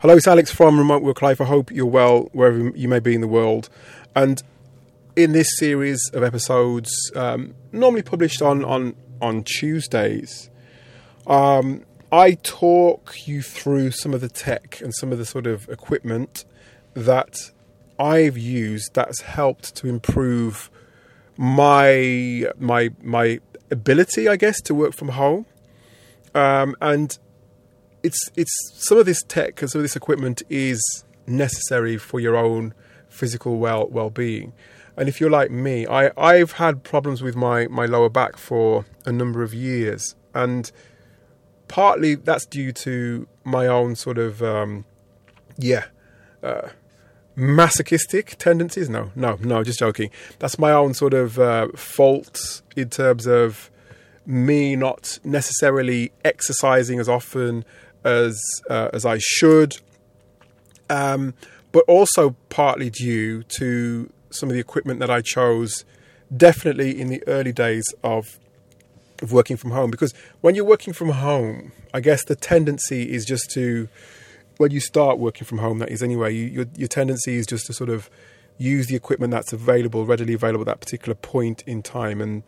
Hello, it's Alex from Remote Work Life. I hope you're well wherever you may be in the world. And in this series of episodes, um, normally published on on on Tuesdays, um, I talk you through some of the tech and some of the sort of equipment that I've used that's helped to improve my my my ability, I guess, to work from home. Um, and it's it's some of this tech and some of this equipment is necessary for your own physical well well being. And if you're like me, I, I've had problems with my, my lower back for a number of years. And partly that's due to my own sort of, um, yeah, uh, masochistic tendencies. No, no, no, just joking. That's my own sort of uh, fault in terms of me not necessarily exercising as often as uh, as I should, um, but also partly due to some of the equipment that I chose. Definitely in the early days of of working from home, because when you're working from home, I guess the tendency is just to when you start working from home, that is anyway, you, your, your tendency is just to sort of use the equipment that's available, readily available at that particular point in time, and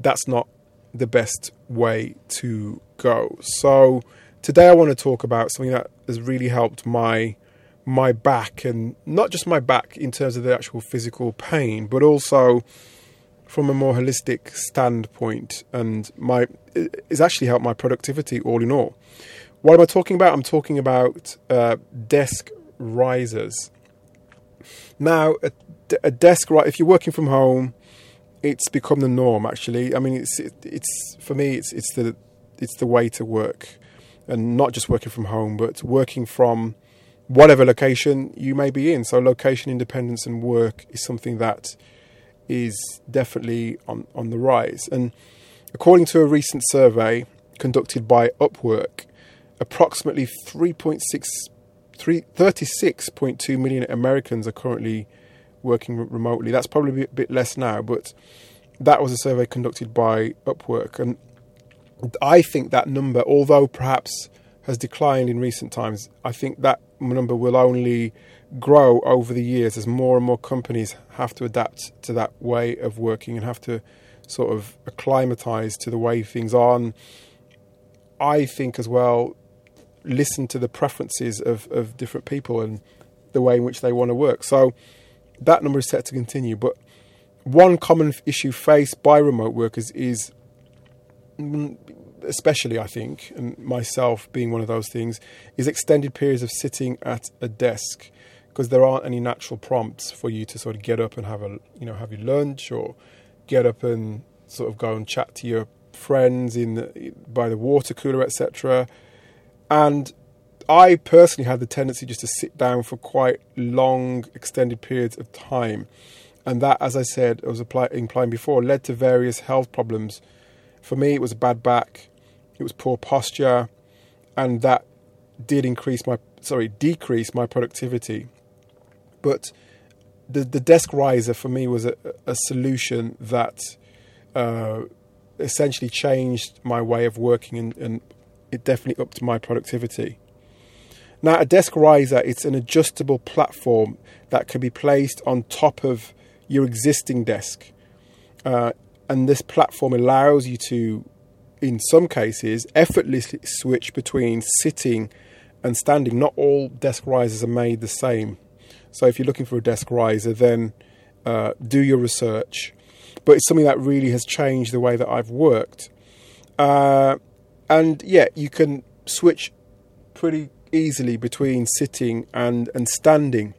that's not the best way to go. So today I want to talk about something that has really helped my my back and not just my back in terms of the actual physical pain, but also from a more holistic standpoint and my it's actually helped my productivity all in all. What am I talking about? I'm talking about uh, desk risers. Now, a, a desk right if you're working from home, it's become the norm. Actually, I mean, it's it, it's for me, it's it's the it's the way to work and not just working from home, but working from whatever location you may be in. So, location independence and work is something that is definitely on, on the rise. And according to a recent survey conducted by Upwork, approximately 3.6, 36.2 million Americans are currently working remotely. That's probably a bit less now, but that was a survey conducted by Upwork. And I think that number, although perhaps has declined in recent times, I think that number will only grow over the years as more and more companies have to adapt to that way of working and have to sort of acclimatize to the way things are. And I think as well, listen to the preferences of, of different people and the way in which they want to work. So that number is set to continue. But one common issue faced by remote workers is especially I think, and myself being one of those things, is extended periods of sitting at a desk because there aren't any natural prompts for you to sort of get up and have a you know have your lunch or get up and sort of go and chat to your friends in the, by the water cooler etc. And I personally had the tendency just to sit down for quite long, extended periods of time, and that, as I said, I was apply, implying before, led to various health problems for me, it was a bad back, it was poor posture, and that did increase my sorry decrease my productivity. But the the desk riser for me was a, a solution that uh, essentially changed my way of working, and, and it definitely upped my productivity. Now, a desk riser, it's an adjustable platform that can be placed on top of your existing desk. Uh, and this platform allows you to, in some cases, effortlessly switch between sitting and standing. Not all desk risers are made the same. So if you're looking for a desk riser, then uh, do your research. But it's something that really has changed the way that I've worked. Uh, and yeah, you can switch pretty easily between sitting and, and standing.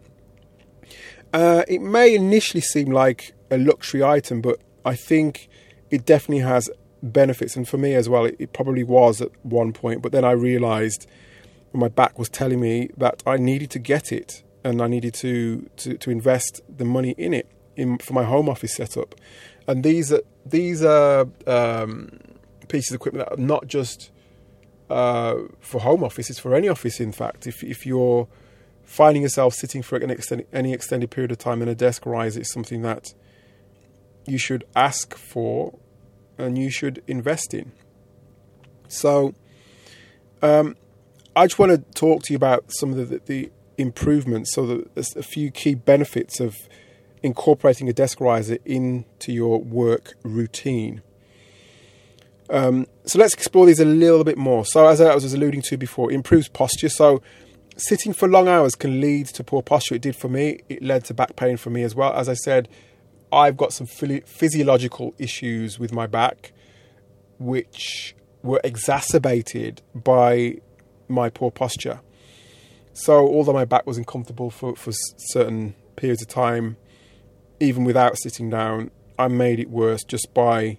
Uh, it may initially seem like a luxury item, but I think it definitely has benefits, and for me as well, it, it probably was at one point. But then I realised my back was telling me that I needed to get it, and I needed to to, to invest the money in it in, for my home office setup. And these are these are um, pieces of equipment that are not just uh, for home office; it's for any office. In fact, if if you're finding yourself sitting for an extended, any extended period of time in a desk rise, it's something that you should ask for and you should invest in. So, um, I just want to talk to you about some of the, the improvements, so that a few key benefits of incorporating a desk riser into your work routine. Um, so let's explore these a little bit more. So as I was alluding to before, improves posture. So sitting for long hours can lead to poor posture. It did for me. It led to back pain for me as well. As I said, I've got some physiological issues with my back, which were exacerbated by my poor posture. So although my back was uncomfortable for, for certain periods of time, even without sitting down, I made it worse just by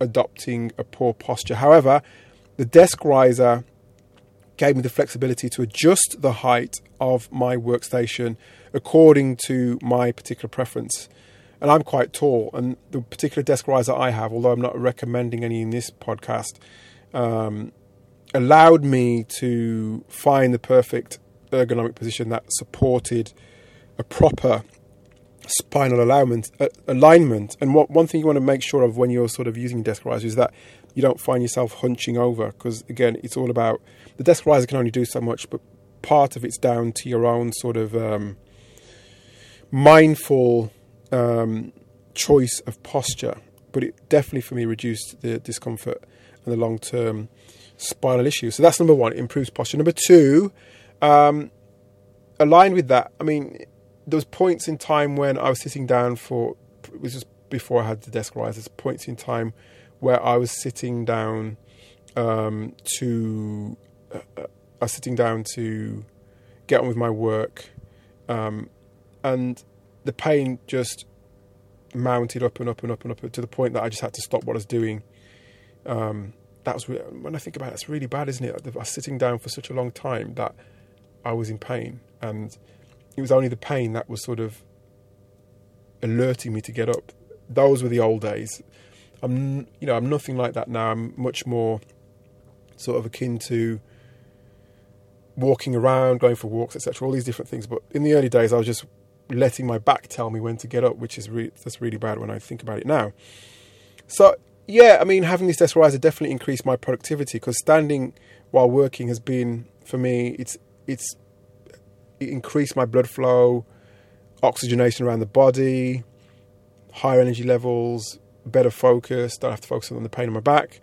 adopting a poor posture. However, the desk riser gave me the flexibility to adjust the height of my workstation according to my particular preference. And I'm quite tall, and the particular desk riser I have, although I'm not recommending any in this podcast, um, allowed me to find the perfect ergonomic position that supported a proper spinal alignment. Uh, alignment. And what one thing you want to make sure of when you're sort of using a desk riser is that you don't find yourself hunching over, because again, it's all about the desk riser can only do so much, but part of it's down to your own sort of um, mindful um, choice of posture. But it definitely for me reduced the discomfort and the long term spinal issues. So that's number one, improves posture. Number two, um, aligned with that, I mean, there was points in time when I was sitting down for it was just before I had the desk rise. There's points in time where I was sitting down um, to uh, uh, I was sitting down to get on with my work, um, and the pain just mounted up and up and up and up to the point that I just had to stop what I was doing. Um, that was when I think about it, it's really bad, isn't it? I was sitting down for such a long time that I was in pain, and it was only the pain that was sort of alerting me to get up. Those were the old days. I'm, you know, I'm nothing like that now. I'm much more sort of akin to walking around, going for walks, etc. All these different things. But in the early days, I was just letting my back tell me when to get up, which is re- that's really bad when I think about it now. So yeah, I mean, having this desk riser definitely increased my productivity because standing while working has been for me. It's it's it increased my blood flow, oxygenation around the body, higher energy levels, better focus. Don't have to focus on the pain in my back.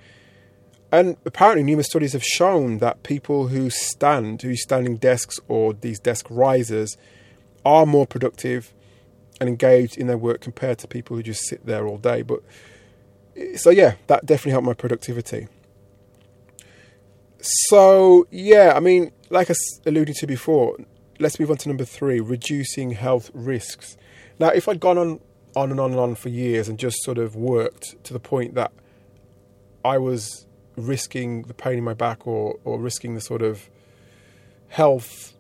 And apparently, numerous studies have shown that people who stand, who standing desks or these desk risers, are more productive and engaged in their work compared to people who just sit there all day. But so yeah, that definitely helped my productivity. So yeah, I mean, like I alluded to before, let's move on to number three: reducing health risks. Now, if I'd gone on on and on and on for years and just sort of worked to the point that I was risking the pain in my back or, or risking the sort of health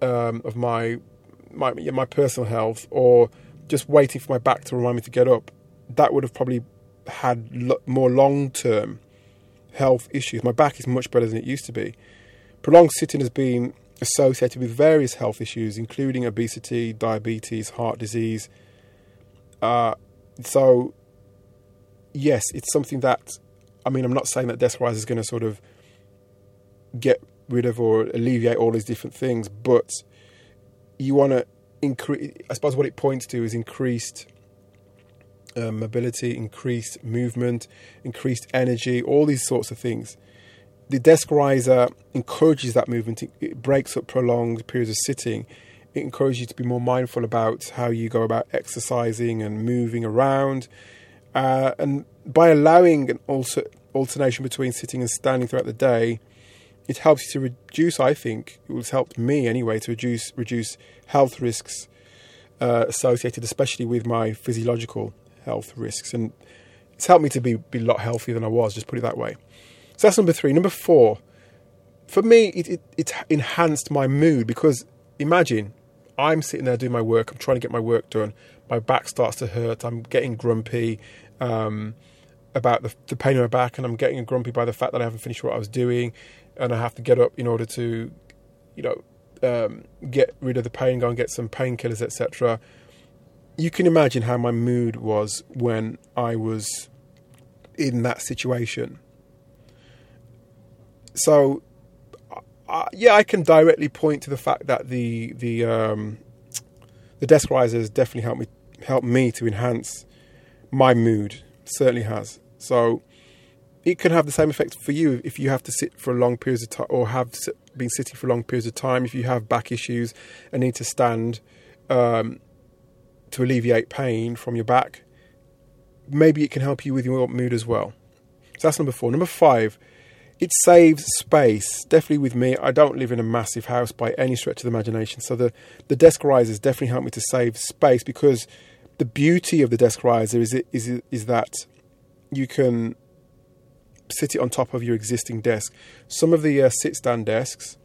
um, of my, my my personal health or just waiting for my back to remind me to get up, that would have probably had lo- more long term health issues. My back is much better than it used to be. Prolonged sitting has been associated with various health issues, including obesity, diabetes, heart disease, uh, so, yes, it's something that, I mean, I'm not saying that desk rise is going to sort of get rid of or alleviate all these different things, but you want to increase, I suppose what it points to is increased uh, mobility, increased movement, increased energy, all these sorts of things. The desk riser encourages that movement, it breaks up prolonged periods of sitting it encourages you to be more mindful about how you go about exercising and moving around. Uh, and by allowing an alter- alternation between sitting and standing throughout the day, it helps you to reduce, I think, it has helped me anyway, to reduce, reduce health risks uh, associated, especially with my physiological health risks. And it's helped me to be, be a lot healthier than I was, just put it that way. So that's number three. Number four, for me, it, it, it enhanced my mood because imagine I'm sitting there doing my work. I'm trying to get my work done. My back starts to hurt. I'm getting grumpy um, about the, the, pain in my back, and I'm getting grumpy by the fact that I haven't finished what I was doing, and I have to get up in order to, you know, um, get rid of the pain, go and get some painkillers, etc. You can imagine how my mood was when I was in that situation. So uh, yeah, I can directly point to the fact that the the um, the desk risers definitely helped me help me to enhance my mood. Certainly has. So it can have the same effect for you if you have to sit for long periods of time or have been sitting for long periods of time. If you have back issues and need to stand um, to alleviate pain from your back, maybe it can help you with your mood as well. So that's number four. Number five, it saves space. Definitely with me, I don't live in a massive house by any stretch of the imagination. So the, the desk risers definitely help me to save space because the beauty of the desk riser is is is that you can sit it on top of your existing desk. Some of the uh, sit stand desks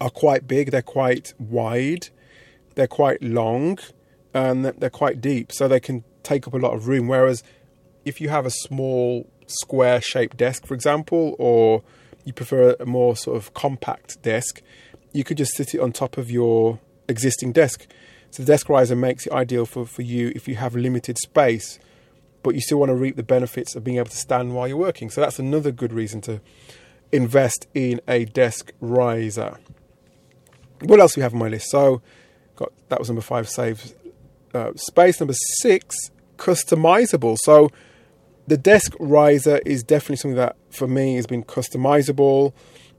are quite big. They're quite wide. They're quite long, and they're quite deep, so they can take up a lot of room. Whereas if you have a small square shaped desk, for example, or you prefer a more sort of compact desk, you could just sit it on top of your existing desk. So the desk riser makes it ideal for, for you if you have limited space, but you still want to reap the benefits of being able to stand while you're working. So that's another good reason to invest in a desk riser. What else do we have on my list? So got that was number five, save uh, space. Number six, customizable. So the desk riser is definitely something that for me has been customizable.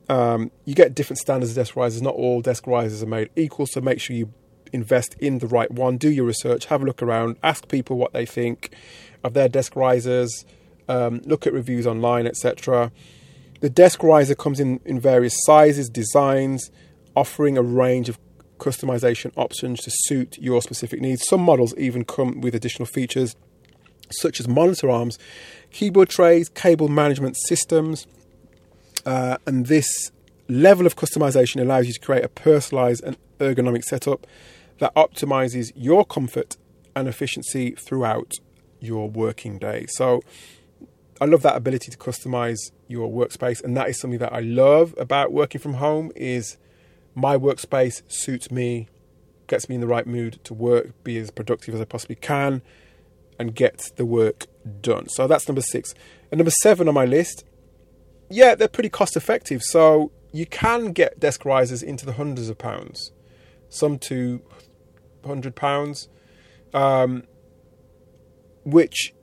Um, you get different standards of desk risers. Not all desk risers are made equal, so make sure you invest in the right one. Do your research, have a look around, ask people what they think of their desk risers, um, look at reviews online, etc. The desk riser comes in, in various sizes, designs, offering a range of customization options to suit your specific needs. Some models even come with additional features such as monitor arms, keyboard trays, cable management systems, uh, and this level of customization allows you to create a personalized and ergonomic setup that optimizes your comfort and efficiency throughout your working day. So I love that ability to customize your workspace and that is something that I love about working from home is my workspace suits me, gets me in the right mood to work, be as productive as I possibly can and get the work done. So that's number 6. And number 7 on my list, yeah, they're pretty cost effective. So you can get desk risers into the hundreds of pounds, some to hundred pounds, um, which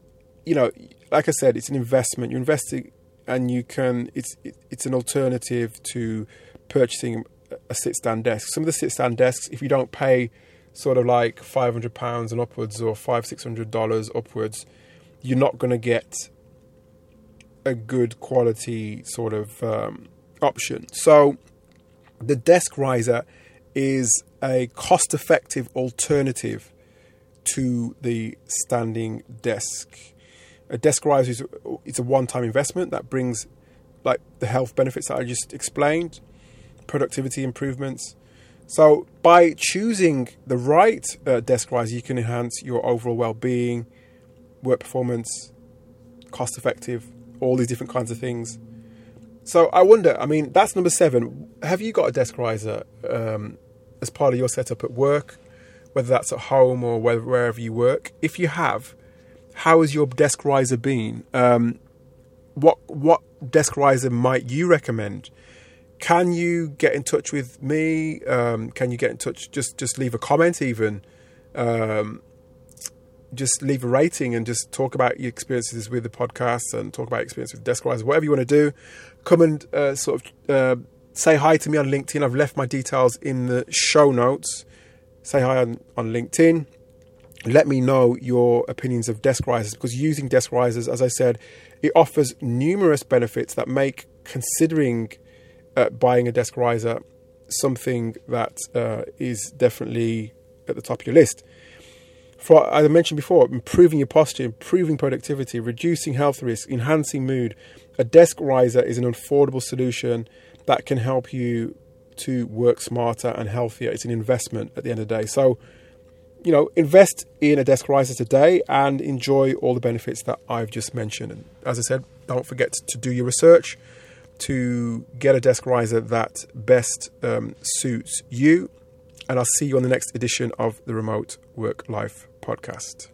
you know, like I said, it's an investment. You're investing, and you can. It's it's an alternative to purchasing a sit stand desk. Some of the sit stand desks, if you don't pay sort of like five hundred pounds and upwards, or five six hundred dollars upwards, you're not going to get a good quality sort of um, option. So the desk riser is a cost effective alternative to the standing desk. A desk riser is it's a one time investment that brings like the health benefits that I just explained, productivity improvements. So by choosing the right uh, desk riser, you can enhance your overall well-being, work performance, cost effective, all these different kinds of things. So I wonder, I mean, that's number seven. Have you got a desk riser um, as part of your setup at work, whether that's at home or wherever you work? If you have, how has your desk riser been? Um, what what desk riser might you recommend? Can you get in touch with me? Um, can you get in touch? Just just leave a comment, even. Um, just leave a rating and just talk about your experiences with the podcast and talk about experience with desk riser, whatever you want to do. Come and uh, sort of uh, say hi to me on LinkedIn. I've left my details in the show notes. Say hi on, on LinkedIn. Let me know your opinions of desk risers because using desk risers, as I said, it offers numerous benefits that make considering uh, buying a desk riser something that uh, is definitely at the top of your list. For, as I mentioned before, improving your posture, improving productivity, reducing health risks, enhancing mood. A desk riser is an affordable solution that can help you to work smarter and healthier. It's an investment at the end of the day. So, you know, invest in a desk riser today and enjoy all the benefits that I've just mentioned. And as I said, don't forget to do your research to get a desk riser that best um, suits you. And I'll see you on the next edition of the Remote Work Life podcast.